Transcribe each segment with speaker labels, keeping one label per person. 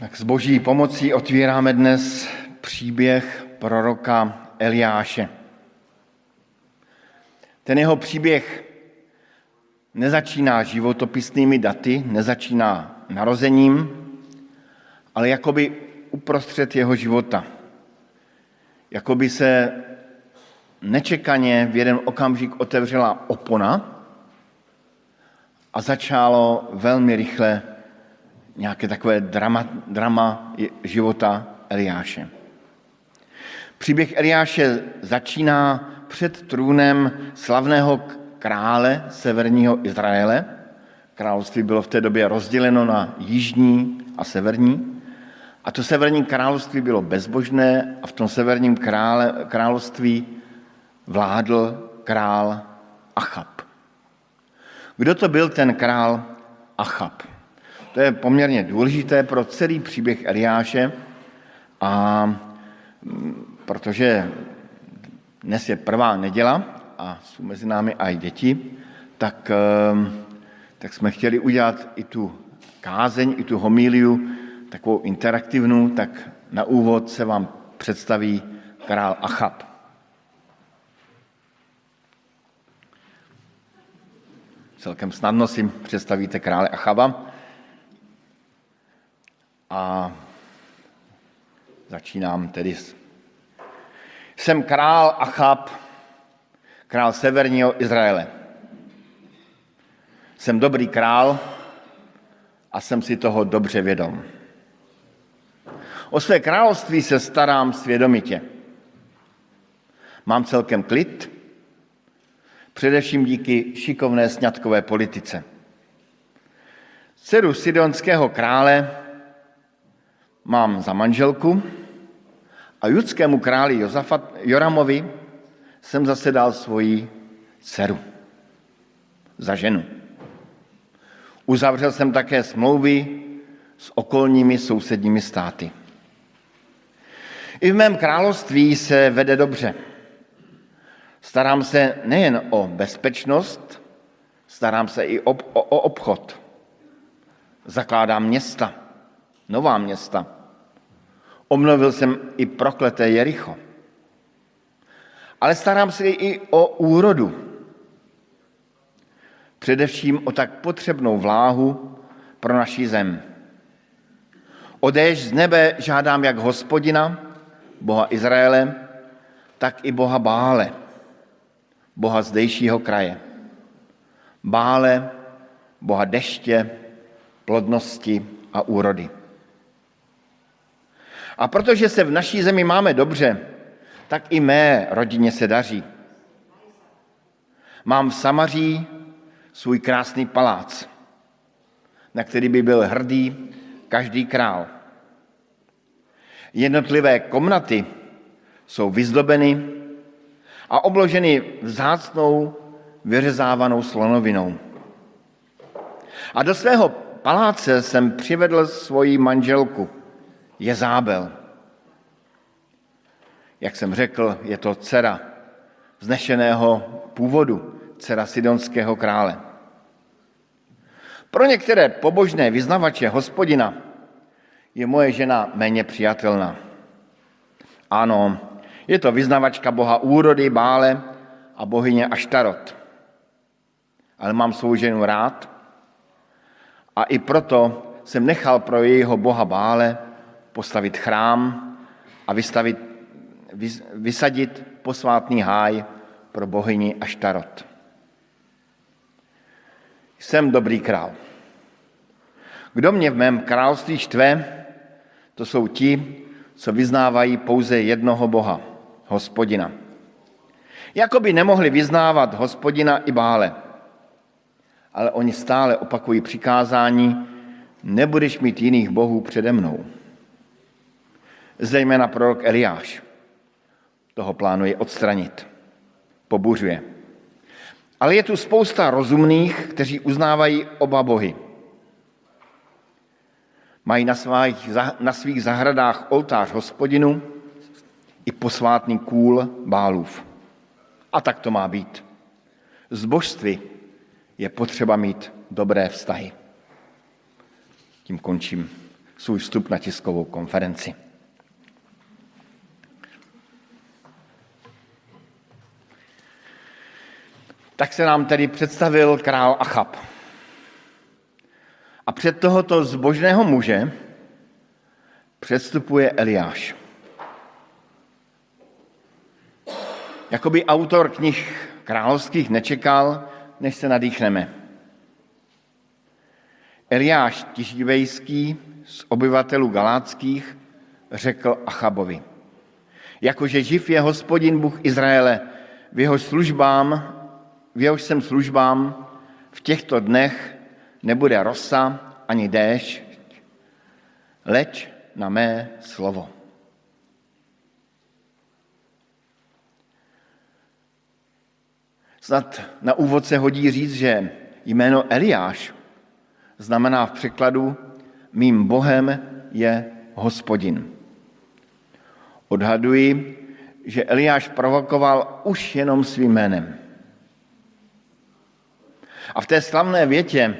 Speaker 1: Tak s boží pomocí otvíráme dnes příběh proroka Eliáše. Ten jeho příběh nezačíná životopisnými daty, nezačíná narozením, ale jakoby uprostřed jeho života. Jakoby se nečekaně v jeden okamžik otevřela opona a začalo velmi rychle nějaké takové drama, drama života Eliáše. Příběh Eliáše začíná před trůnem slavného krále severního Izraele. Království bylo v té době rozděleno na jižní a severní. A to severní království bylo bezbožné a v tom severním krále, království vládl král Achab. Kdo to byl ten král Achab? To je poměrně důležité pro celý příběh Eliáše a mm, protože dnes je prvá neděla a jsou mezi námi i děti, tak, ehm, tak jsme chtěli udělat i tu kázeň, i tu homíliu takovou interaktivní, tak na úvod se vám představí král Achab. Celkem snadno si představíte krále Achaba. A začínám tedy. Jsem král Achab, král severního Izraele. Jsem dobrý král a jsem si toho dobře vědom. O své království se starám svědomitě. Mám celkem klid, především díky šikovné sňatkové politice. Dceru sidonského krále mám za manželku a judskému králi Jozafat, Joramovi jsem zase dal svoji dceru za ženu. Uzavřel jsem také smlouvy s okolními sousedními státy. I v mém království se vede dobře. Starám se nejen o bezpečnost, starám se i o, o, o obchod. Zakládám města, nová města. Omnovil jsem i prokleté Jericho. Ale starám se i o úrodu. Především o tak potřebnou vláhu pro naši zem. Odéž z nebe žádám jak hospodina, Boha Izraele, tak i Boha Bále, Boha zdejšího kraje. Bále, Boha deště, plodnosti a úrody. A protože se v naší zemi máme dobře, tak i mé rodině se daří. Mám v Samaří svůj krásný palác, na který by byl hrdý každý král. Jednotlivé komnaty jsou vyzdobeny a obloženy vzácnou vyřezávanou slonovinou. A do svého paláce jsem přivedl svoji manželku – Jezábel. Jak jsem řekl, je to dcera vznešeného původu, dcera sidonského krále. Pro některé pobožné vyznavače hospodina je moje žena méně přijatelná. Ano, je to vyznavačka boha úrody, bále a bohyně Aštarot. Ale mám svou ženu rád a i proto jsem nechal pro jejího boha bále postavit chrám a vystavit, vysadit posvátný háj pro bohyni Aštarot. Jsem dobrý král. Kdo mě v mém království štve, to jsou ti, co vyznávají pouze jednoho Boha, hospodina. Jakoby nemohli vyznávat hospodina i bále, ale oni stále opakují přikázání, nebudeš mít jiných bohů přede mnou zejména prorok Eliáš. Toho plánuje odstranit. Pobuřuje. Ale je tu spousta rozumných, kteří uznávají oba bohy. Mají na svých, na svých zahradách oltář hospodinu i posvátný kůl bálův. A tak to má být. Z božství je potřeba mít dobré vztahy. Tím končím svůj vstup na tiskovou konferenci. Tak se nám tedy představil král Achab. A před tohoto zbožného muže předstupuje Eliáš. Jakoby autor knih královských nečekal, než se nadýchneme. Eliáš Tiživejský z obyvatelů Galáckých řekl Achabovi, jakože živ je hospodin Bůh Izraele, v jeho službám, v jehož jsem službám, v těchto dnech nebude rosa ani déšť, leč na mé slovo. Snad na úvod se hodí říct, že jméno Eliáš znamená v překladu mým Bohem je hospodin. Odhaduji, že Eliáš provokoval už jenom svým jménem. A v té slavné větě,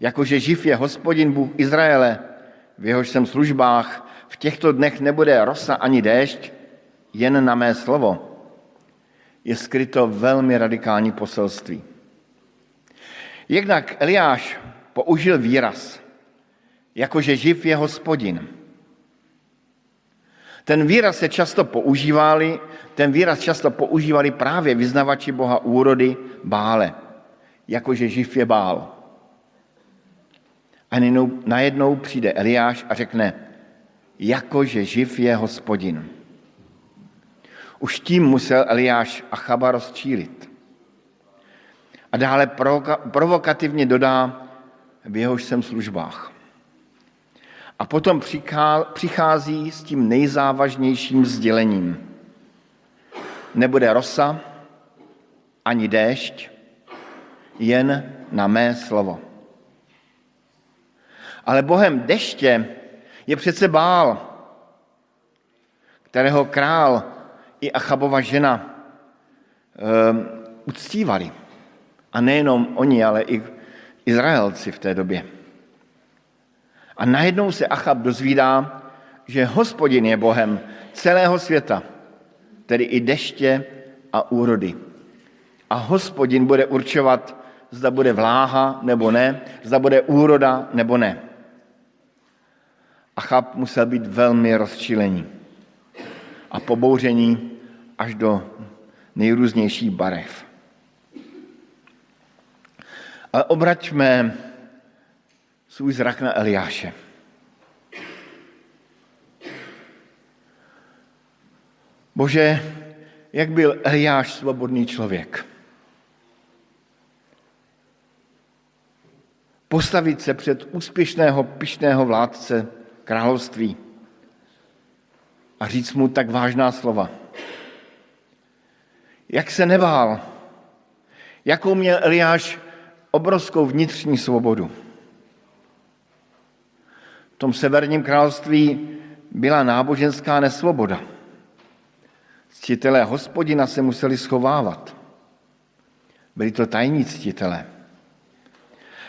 Speaker 1: jakože živ je hospodin Bůh Izraele, v jehož jsem službách, v těchto dnech nebude rosa ani déšť, jen na mé slovo, je skryto velmi radikální poselství. Jednak Eliáš použil výraz, jakože živ je hospodin. Ten výraz se často používali, ten výraz často používali právě vyznavači boha úrody Bále, jakože živ je Bál. A najednou přijde Eliáš a řekne, jakože živ je hospodin. Už tím musel Eliáš Achaba rozčílit. A dále provokativně dodá, v jehož jsem službách. A potom přichází s tím nejzávažnějším sdělením. Nebude rosa ani déšť, jen na mé slovo. Ale bohem deště je přece bál, kterého král i Achabova žena um, uctívali. A nejenom oni, ale i Izraelci v té době. A najednou se Achab dozvídá, že hospodin je Bohem celého světa, tedy i deště a úrody. A hospodin bude určovat, zda bude vláha nebo ne, zda bude úroda nebo ne. Achab musel být velmi rozčilení a pobouření až do nejrůznějších barev. Ale obraťme svůj zrak na Eliáše. Bože, jak byl Eliáš svobodný člověk? Postavit se před úspěšného, pišného vládce království a říct mu tak vážná slova. Jak se nebál? Jakou měl Eliáš obrovskou vnitřní svobodu? V tom severním království byla náboženská nesvoboda. Ctitelé hospodina se museli schovávat. Byli to tajní ctitelé.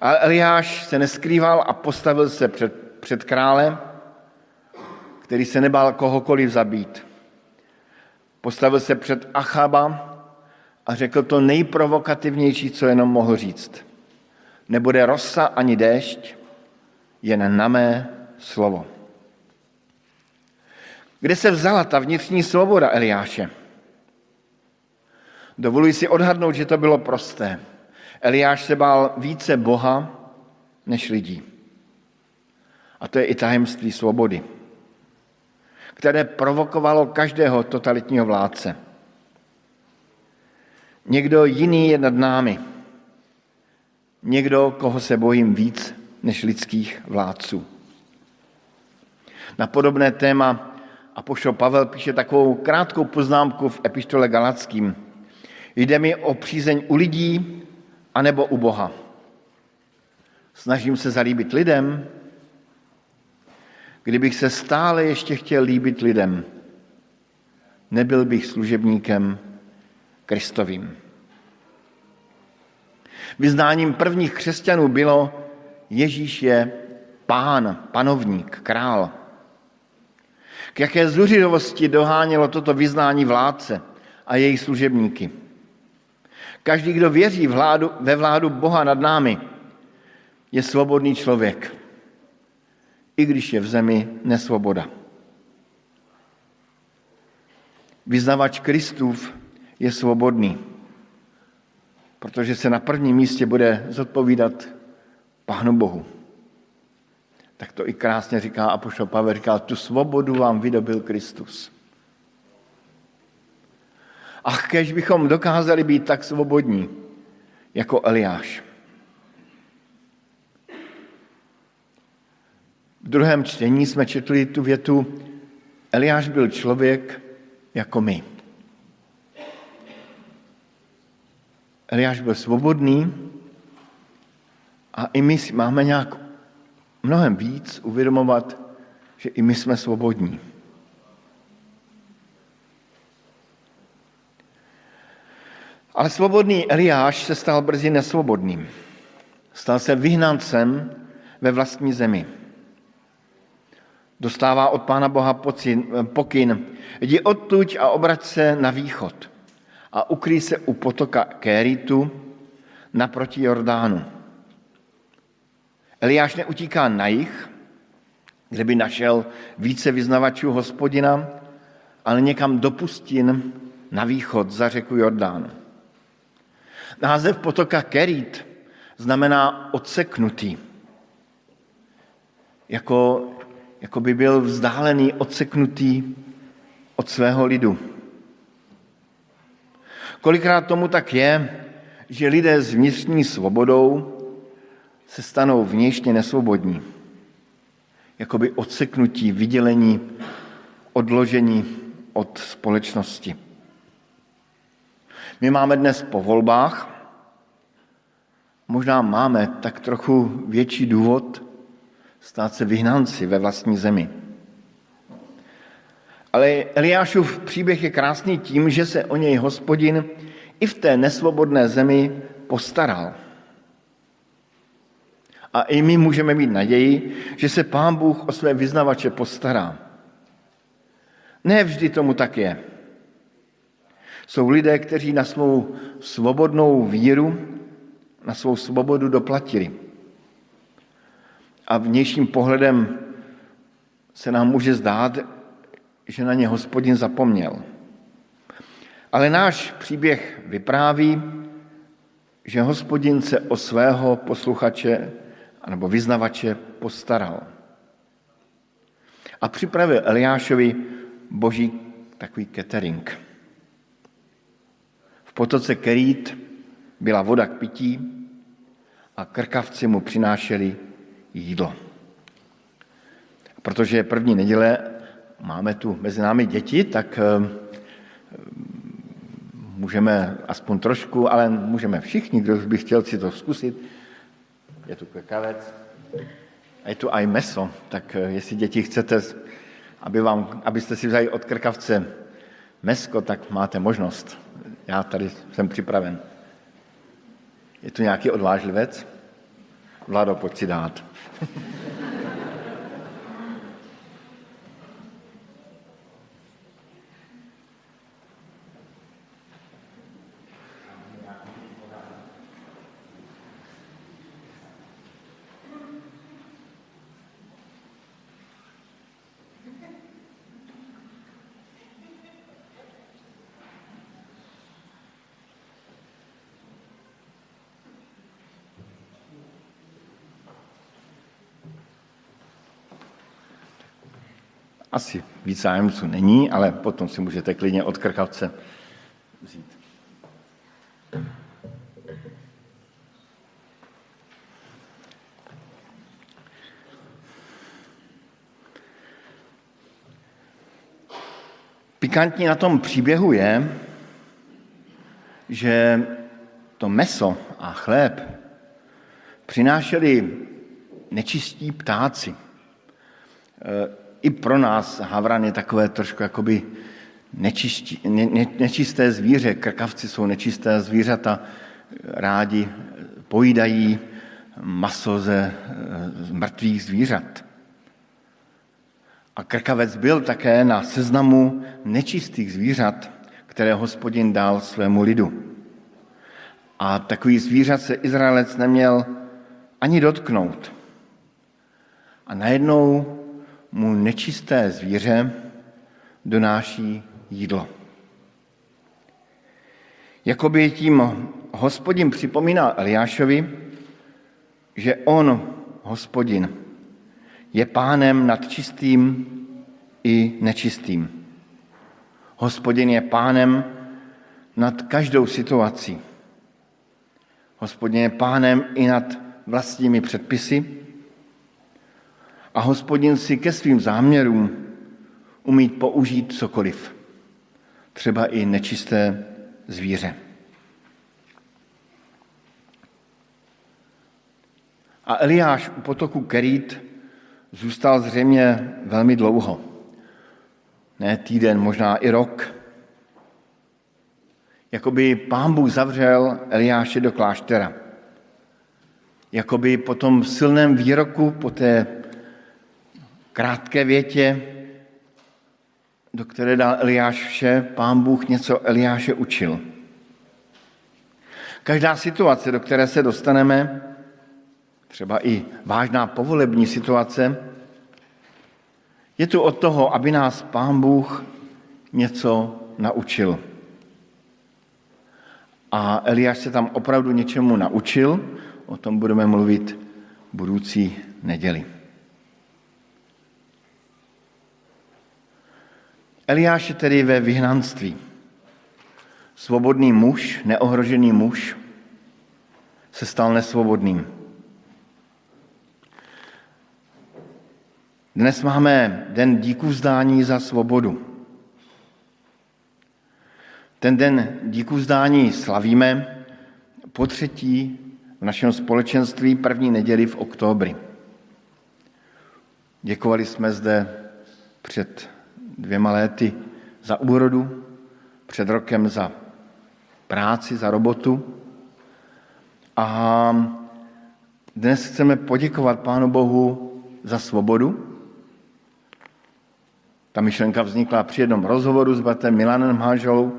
Speaker 1: A Eliáš se neskrýval a postavil se před, před králem, který se nebál kohokoliv zabít. Postavil se před Achaba a řekl to nejprovokativnější, co jenom mohl říct. Nebude rosa ani déšť, jen na mé slovo. Kde se vzala ta vnitřní svoboda Eliáše? Dovoluji si odhadnout, že to bylo prosté. Eliáš se bál více Boha než lidí. A to je i tajemství svobody, které provokovalo každého totalitního vládce. Někdo jiný je nad námi. Někdo, koho se bojím víc než lidských vládců. Na podobné téma Apoštol Pavel píše takovou krátkou poznámku v epištole Galackým. Jde mi o přízeň u lidí anebo u Boha. Snažím se zalíbit lidem, kdybych se stále ještě chtěl líbit lidem, nebyl bych služebníkem Kristovým. Vyznáním prvních křesťanů bylo, Ježíš je pán, panovník, král. K jaké zuřivosti dohánělo toto vyznání vládce a jejich služebníky. Každý, kdo věří vládu, ve vládu Boha nad námi, je svobodný člověk, i když je v zemi nesvoboda. Vyznavač Kristův je svobodný, protože se na prvním místě bude zodpovídat Pánu Bohu. Tak to i krásně říká Apoštol Pavel, říká, tu svobodu vám vydobil Kristus. Ach, kež bychom dokázali být tak svobodní, jako Eliáš. V druhém čtení jsme četli tu větu, Eliáš byl člověk jako my. Eliáš byl svobodný a i my máme nějak mnohem víc uvědomovat, že i my jsme svobodní. Ale svobodný Eliáš se stal brzy nesvobodným. Stal se vyhnancem ve vlastní zemi. Dostává od Pána Boha pokyn, jdi odtuď a obrať se na východ a ukrý se u potoka Kéritu naproti Jordánu. Eliáš neutíká na jich, kde by našel více vyznavačů hospodina, ale někam do pustin na východ za řeku Jordánu. Název potoka Kerít znamená odseknutý. Jako, jako by byl vzdálený, odseknutý od svého lidu. Kolikrát tomu tak je, že lidé s vnitřní svobodou se stanou vnějšně nesvobodní. Jakoby odseknutí, vydělení, odložení od společnosti. My máme dnes po volbách, možná máme tak trochu větší důvod stát se vyhnanci ve vlastní zemi. Ale Eliášův příběh je krásný tím, že se o něj hospodin i v té nesvobodné zemi postaral. A i my můžeme mít naději, že se Pán Bůh o své vyznavače postará. Ne vždy tomu tak je. Jsou lidé, kteří na svou svobodnou víru, na svou svobodu doplatili. A vnějším pohledem se nám může zdát, že na ně hospodin zapomněl. Ale náš příběh vypráví, že hospodin se o svého posluchače nebo vyznavače postaral. A připravil Eliášovi boží takový catering. Potoce Kerít byla voda k pití a krkavci mu přinášeli jídlo. Protože je první neděle, máme tu mezi námi děti, tak eh, můžeme aspoň trošku, ale můžeme všichni, kdo by chtěl si to zkusit. Je tu krkavec a je tu aj meso, tak eh, jestli děti chcete, aby vám, abyste si vzali od krkavce mesko, tak máte možnost. Já tady jsem připraven. Je tu nějaký odvážlivec? Vládo, pojď si dát. Asi víc zájemců není, ale potom si můžete klidně od krkavce vzít. Pikantní na tom příběhu je, že to meso a chléb přinášeli nečistí ptáci i pro nás havran je takové trošku jakoby nečistí, ne, ne, nečisté zvíře. Krkavci jsou nečisté zvířata, rádi pojídají, maso ze z mrtvých zvířat. A krkavec byl také na seznamu nečistých zvířat, které hospodin dal svému lidu. A takový zvířat se Izraelec neměl ani dotknout. A najednou mu nečisté zvíře donáší jídlo. Jakoby tím hospodin připomínal Eliášovi, že on, hospodin, je pánem nad čistým i nečistým. Hospodin je pánem nad každou situací. Hospodin je pánem i nad vlastními předpisy a hospodin si ke svým záměrům umí použít cokoliv, třeba i nečisté zvíře. A Eliáš u potoku Kerít zůstal zřejmě velmi dlouho. Ne týden, možná i rok. Jakoby pán Bůh zavřel Eliáše do kláštera. Jakoby po tom silném výroku, po té krátké větě, do které dal Eliáš vše, pán Bůh něco Eliáše učil. Každá situace, do které se dostaneme, třeba i vážná povolební situace, je tu od toho, aby nás Pán Bůh něco naučil. A Eliáš se tam opravdu něčemu naučil, o tom budeme mluvit budoucí neděli. Eliáš je tedy ve vyhnanství. Svobodný muž, neohrožený muž, se stal nesvobodným. Dnes máme den díku vzdání za svobodu. Ten den díku vzdání slavíme po třetí v našem společenství první neděli v oktobri. Děkovali jsme zde před dvěma léty za úrodu, před rokem za práci, za robotu. A dnes chceme poděkovat Pánu Bohu za svobodu, ta myšlenka vznikla při jednom rozhovoru s bratrem Milanem Hážou,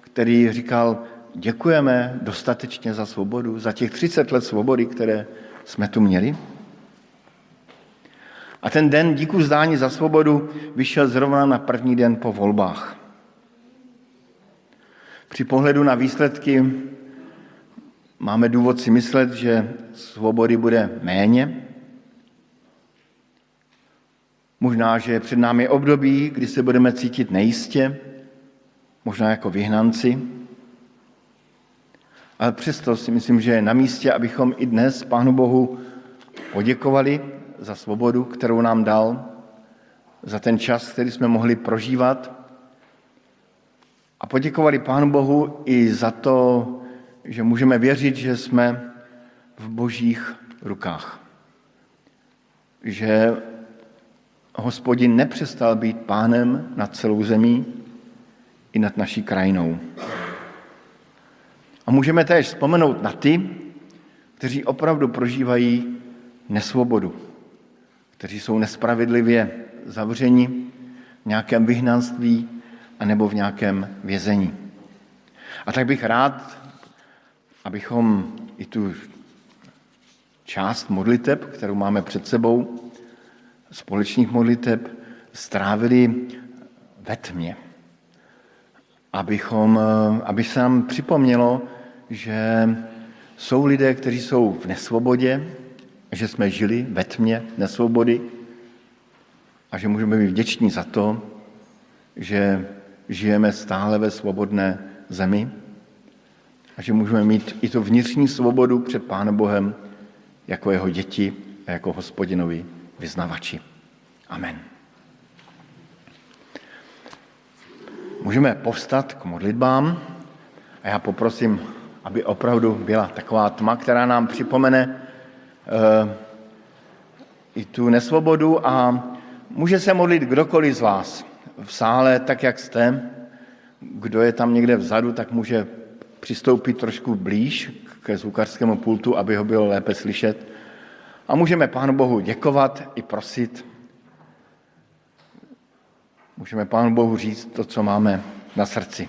Speaker 1: který říkal, děkujeme dostatečně za svobodu, za těch 30 let svobody, které jsme tu měli. A ten den díku zdání za svobodu vyšel zrovna na první den po volbách. Při pohledu na výsledky máme důvod si myslet, že svobody bude méně, Možná, že před námi období, kdy se budeme cítit nejistě, možná jako vyhnanci, ale přesto si myslím, že je na místě, abychom i dnes Pánu Bohu poděkovali za svobodu, kterou nám dal, za ten čas, který jsme mohli prožívat a poděkovali Pánu Bohu i za to, že můžeme věřit, že jsme v božích rukách. Že hospodin nepřestal být pánem nad celou zemí i nad naší krajinou. A můžeme též vzpomenout na ty, kteří opravdu prožívají nesvobodu, kteří jsou nespravedlivě zavřeni v nějakém vyhnanství anebo v nějakém vězení. A tak bych rád, abychom i tu část modliteb, kterou máme před sebou, společných modliteb strávili ve tmě. Abychom, aby se nám připomnělo, že jsou lidé, kteří jsou v nesvobodě, že jsme žili ve tmě nesvobody a že můžeme být vděční za to, že žijeme stále ve svobodné zemi a že můžeme mít i tu vnitřní svobodu před Pánem Bohem jako jeho děti a jako hospodinovi vyznavači. Amen. Můžeme povstat k modlitbám a já poprosím, aby opravdu byla taková tma, která nám připomene i tu nesvobodu a může se modlit kdokoliv z vás v sále, tak jak jste. Kdo je tam někde vzadu, tak může přistoupit trošku blíž ke zvukařskému pultu, aby ho bylo lépe slyšet A můžeme Pánu Bohu děkovat i prosit. Můžeme Pánu Bohu říct to, co máme na srdci.